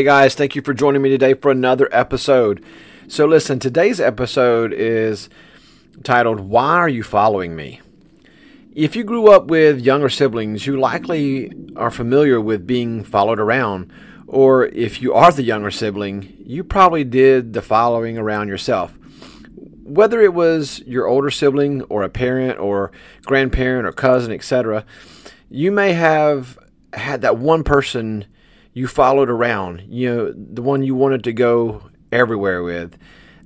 Hey guys, thank you for joining me today for another episode. So, listen, today's episode is titled Why Are You Following Me? If you grew up with younger siblings, you likely are familiar with being followed around. Or if you are the younger sibling, you probably did the following around yourself. Whether it was your older sibling or a parent or grandparent or cousin, etc., you may have had that one person you followed around, you know, the one you wanted to go everywhere with.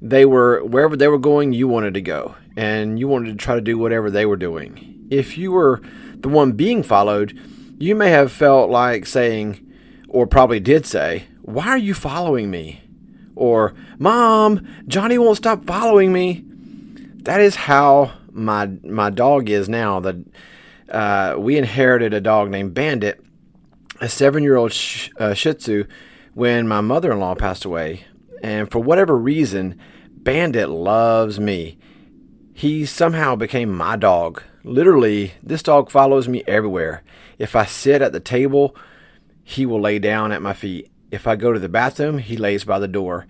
They were wherever they were going, you wanted to go, and you wanted to try to do whatever they were doing. If you were the one being followed, you may have felt like saying, or probably did say, Why are you following me? Or, Mom, Johnny won't stop following me. That is how my my dog is now. That uh, we inherited a dog named Bandit, a seven year old sh- uh, Shih Tzu, when my mother in law passed away. And for whatever reason, Bandit loves me. He somehow became my dog. Literally, this dog follows me everywhere. If I sit at the table, he will lay down at my feet. If I go to the bathroom, he lays by the door.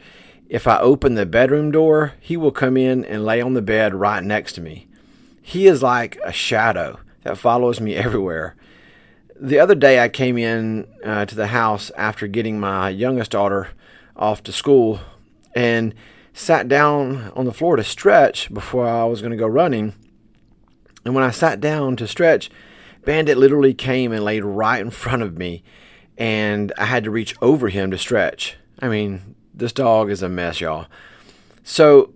If I open the bedroom door, he will come in and lay on the bed right next to me. He is like a shadow that follows me everywhere. The other day, I came in uh, to the house after getting my youngest daughter off to school and sat down on the floor to stretch before I was going to go running. And when I sat down to stretch, Bandit literally came and laid right in front of me, and I had to reach over him to stretch. I mean, this dog is a mess, y'all. So,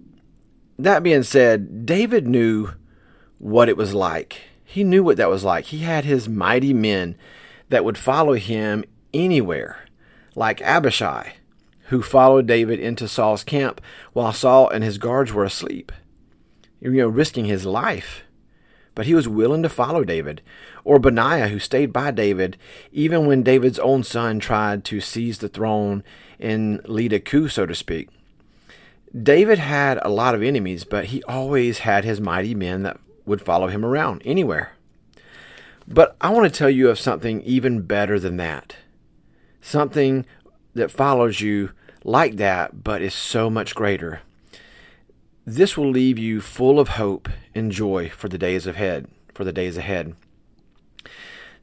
that being said, David knew what it was like. He knew what that was like. He had his mighty men that would follow him anywhere, like Abishai, who followed David into Saul's camp while Saul and his guards were asleep, you know, risking his life. But he was willing to follow David. Or Benaiah, who stayed by David, even when David's own son tried to seize the throne and lead a coup, so to speak. David had a lot of enemies, but he always had his mighty men that would follow him around anywhere. But I want to tell you of something even better than that. Something that follows you like that, but is so much greater. This will leave you full of hope and joy for the days ahead, for the days ahead.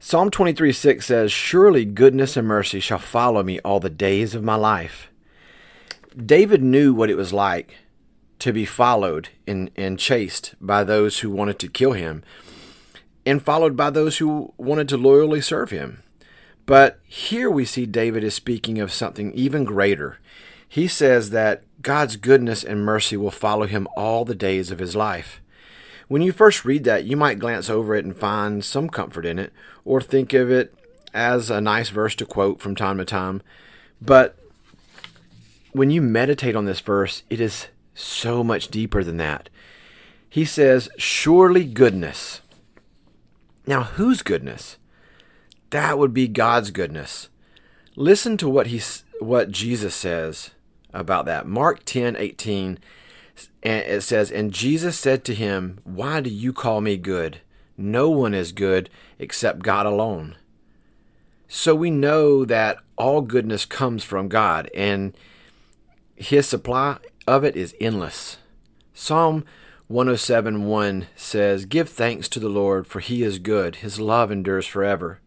Psalm 23 6 says, Surely goodness and mercy shall follow me all the days of my life. David knew what it was like to be followed and, and chased by those who wanted to kill him, and followed by those who wanted to loyally serve him. But here we see David is speaking of something even greater. He says that God's goodness and mercy will follow him all the days of his life. When you first read that, you might glance over it and find some comfort in it, or think of it as a nice verse to quote from time to time. But when you meditate on this verse, it is so much deeper than that. He says, Surely goodness. Now, whose goodness? That would be God's goodness. Listen to what he what Jesus says about that. Mark 10, 18, and it says, And Jesus said to him, Why do you call me good? No one is good except God alone. So we know that all goodness comes from God, and his supply of it is endless. Psalm 107:1 says, Give thanks to the Lord, for he is good. His love endures forever.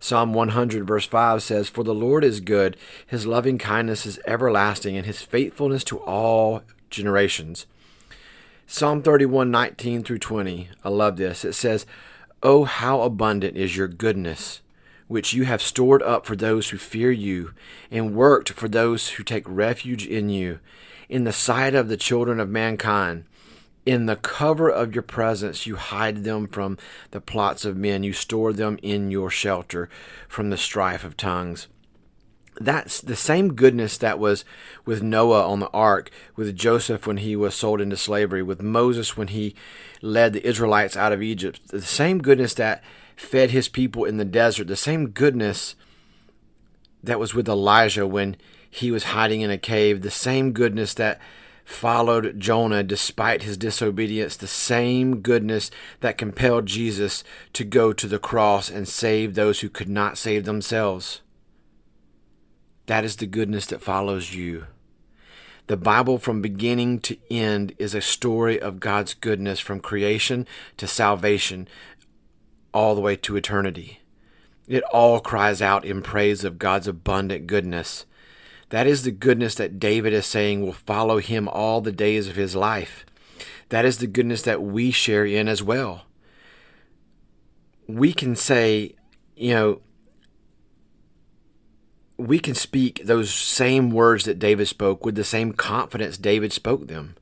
Psalm 100, verse 5 says, For the Lord is good, his loving kindness is everlasting, and his faithfulness to all generations. Psalm 31:19 through 20, I love this. It says, Oh, how abundant is your goodness, which you have stored up for those who fear you, and worked for those who take refuge in you in the sight of the children of mankind. In the cover of your presence, you hide them from the plots of men. You store them in your shelter from the strife of tongues. That's the same goodness that was with Noah on the ark, with Joseph when he was sold into slavery, with Moses when he led the Israelites out of Egypt. The same goodness that fed his people in the desert, the same goodness that was with Elijah when he was hiding in a cave, the same goodness that followed Jonah despite his disobedience, the same goodness that compelled Jesus to go to the cross and save those who could not save themselves. that is the goodness that follows you. The Bible, from beginning to end, is a story of God's goodness from creation to salvation, all the way to eternity. It all cries out in praise of God's abundant goodness. That is the goodness that David is saying will follow him all the days of his life. That is the goodness that we share in as well. We can say, you know, we can speak those same words that David spoke with the same confidence David spoke them.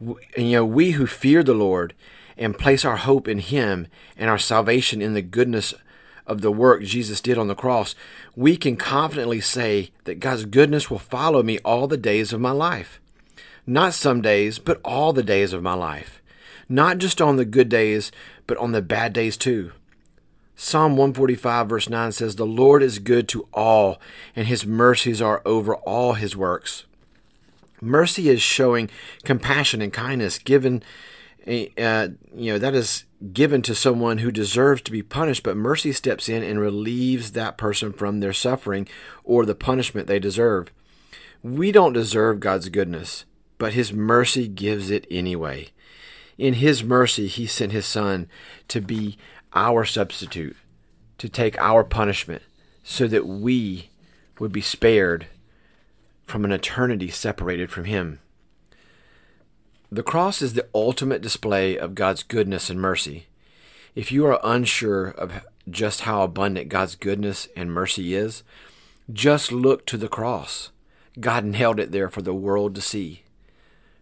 And, you know, we who fear the Lord and place our hope in Him and our salvation in the goodness of the work Jesus did on the cross, we can confidently say that God's goodness will follow me all the days of my life. Not some days, but all the days of my life. Not just on the good days, but on the bad days too. Psalm 145, verse 9 says, The Lord is good to all, and his mercies are over all his works. Mercy is showing compassion and kindness given, uh, you know, that is given to someone who deserves to be punished, but mercy steps in and relieves that person from their suffering or the punishment they deserve. We don't deserve God's goodness, but his mercy gives it anyway. In his mercy, he sent his son to be our substitute, to take our punishment, so that we would be spared from an eternity separated from Him. The cross is the ultimate display of God's goodness and mercy. If you are unsure of just how abundant God's goodness and mercy is, just look to the cross. God nailed it there for the world to see.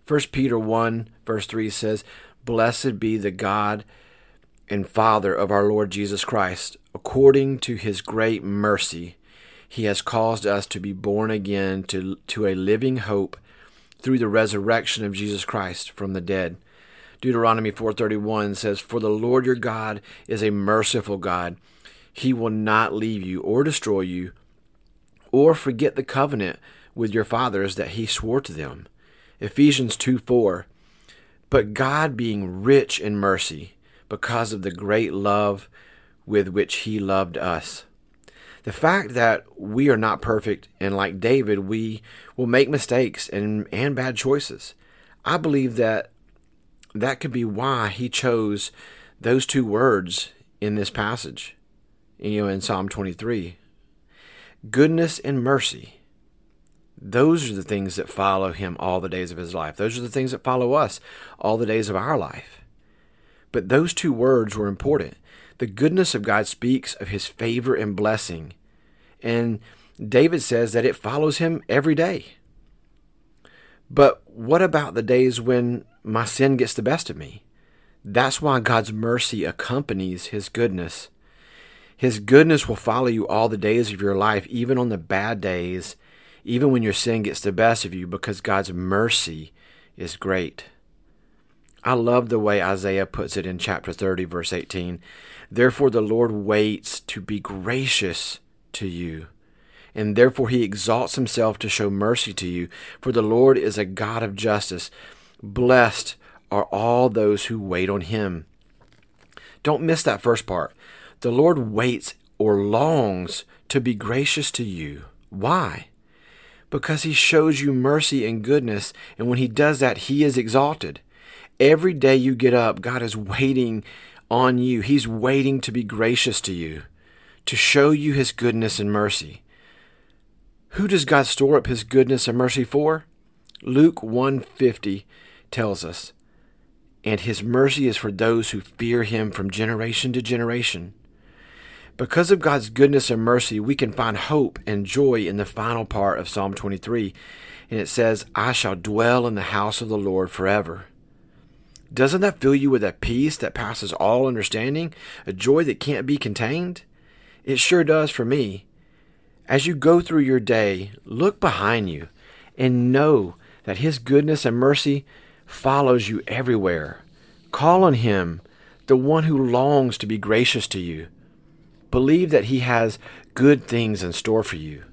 1 Peter 1, verse 3 says, Blessed be the God and Father of our Lord Jesus Christ, according to his great mercy, he has caused us to be born again to, to a living hope through the resurrection of Jesus Christ from the dead. Deuteronomy 4:31 says, "For the Lord your God is a merciful God. He will not leave you or destroy you or forget the covenant with your fathers that he swore to them." Ephesians 2:4 But God being rich in mercy because of the great love with which he loved us. The fact that we are not perfect and like David, we will make mistakes and, and bad choices. I believe that that could be why he chose those two words in this passage, you know, in Psalm 23. Goodness and mercy. Those are the things that follow him all the days of his life. Those are the things that follow us all the days of our life. But those two words were important. The goodness of God speaks of his favor and blessing. And David says that it follows him every day. But what about the days when my sin gets the best of me? That's why God's mercy accompanies his goodness. His goodness will follow you all the days of your life, even on the bad days, even when your sin gets the best of you, because God's mercy is great. I love the way Isaiah puts it in chapter 30, verse 18. Therefore, the Lord waits to be gracious to you, and therefore he exalts himself to show mercy to you. For the Lord is a God of justice. Blessed are all those who wait on him. Don't miss that first part. The Lord waits or longs to be gracious to you. Why? Because he shows you mercy and goodness, and when he does that, he is exalted. Every day you get up, God is waiting on you. He's waiting to be gracious to you, to show you his goodness and mercy. Who does God store up his goodness and mercy for? Luke 150 tells us, and his mercy is for those who fear him from generation to generation. Because of God's goodness and mercy, we can find hope and joy in the final part of Psalm 23. And it says, I shall dwell in the house of the Lord forever. Doesn't that fill you with a peace that passes all understanding, a joy that can't be contained? It sure does for me. As you go through your day, look behind you and know that His goodness and mercy follows you everywhere. Call on Him, the one who longs to be gracious to you. Believe that He has good things in store for you.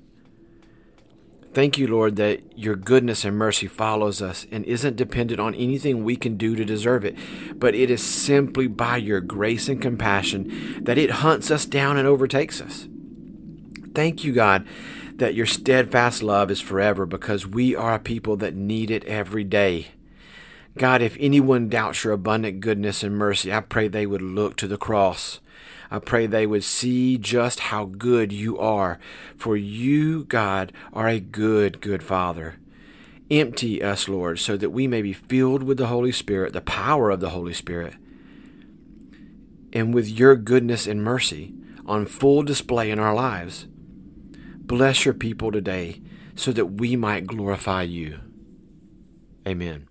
Thank you, Lord, that your goodness and mercy follows us and isn't dependent on anything we can do to deserve it, but it is simply by your grace and compassion that it hunts us down and overtakes us. Thank you, God, that your steadfast love is forever because we are a people that need it every day. God, if anyone doubts your abundant goodness and mercy, I pray they would look to the cross. I pray they would see just how good you are. For you, God, are a good, good Father. Empty us, Lord, so that we may be filled with the Holy Spirit, the power of the Holy Spirit, and with your goodness and mercy on full display in our lives. Bless your people today so that we might glorify you. Amen.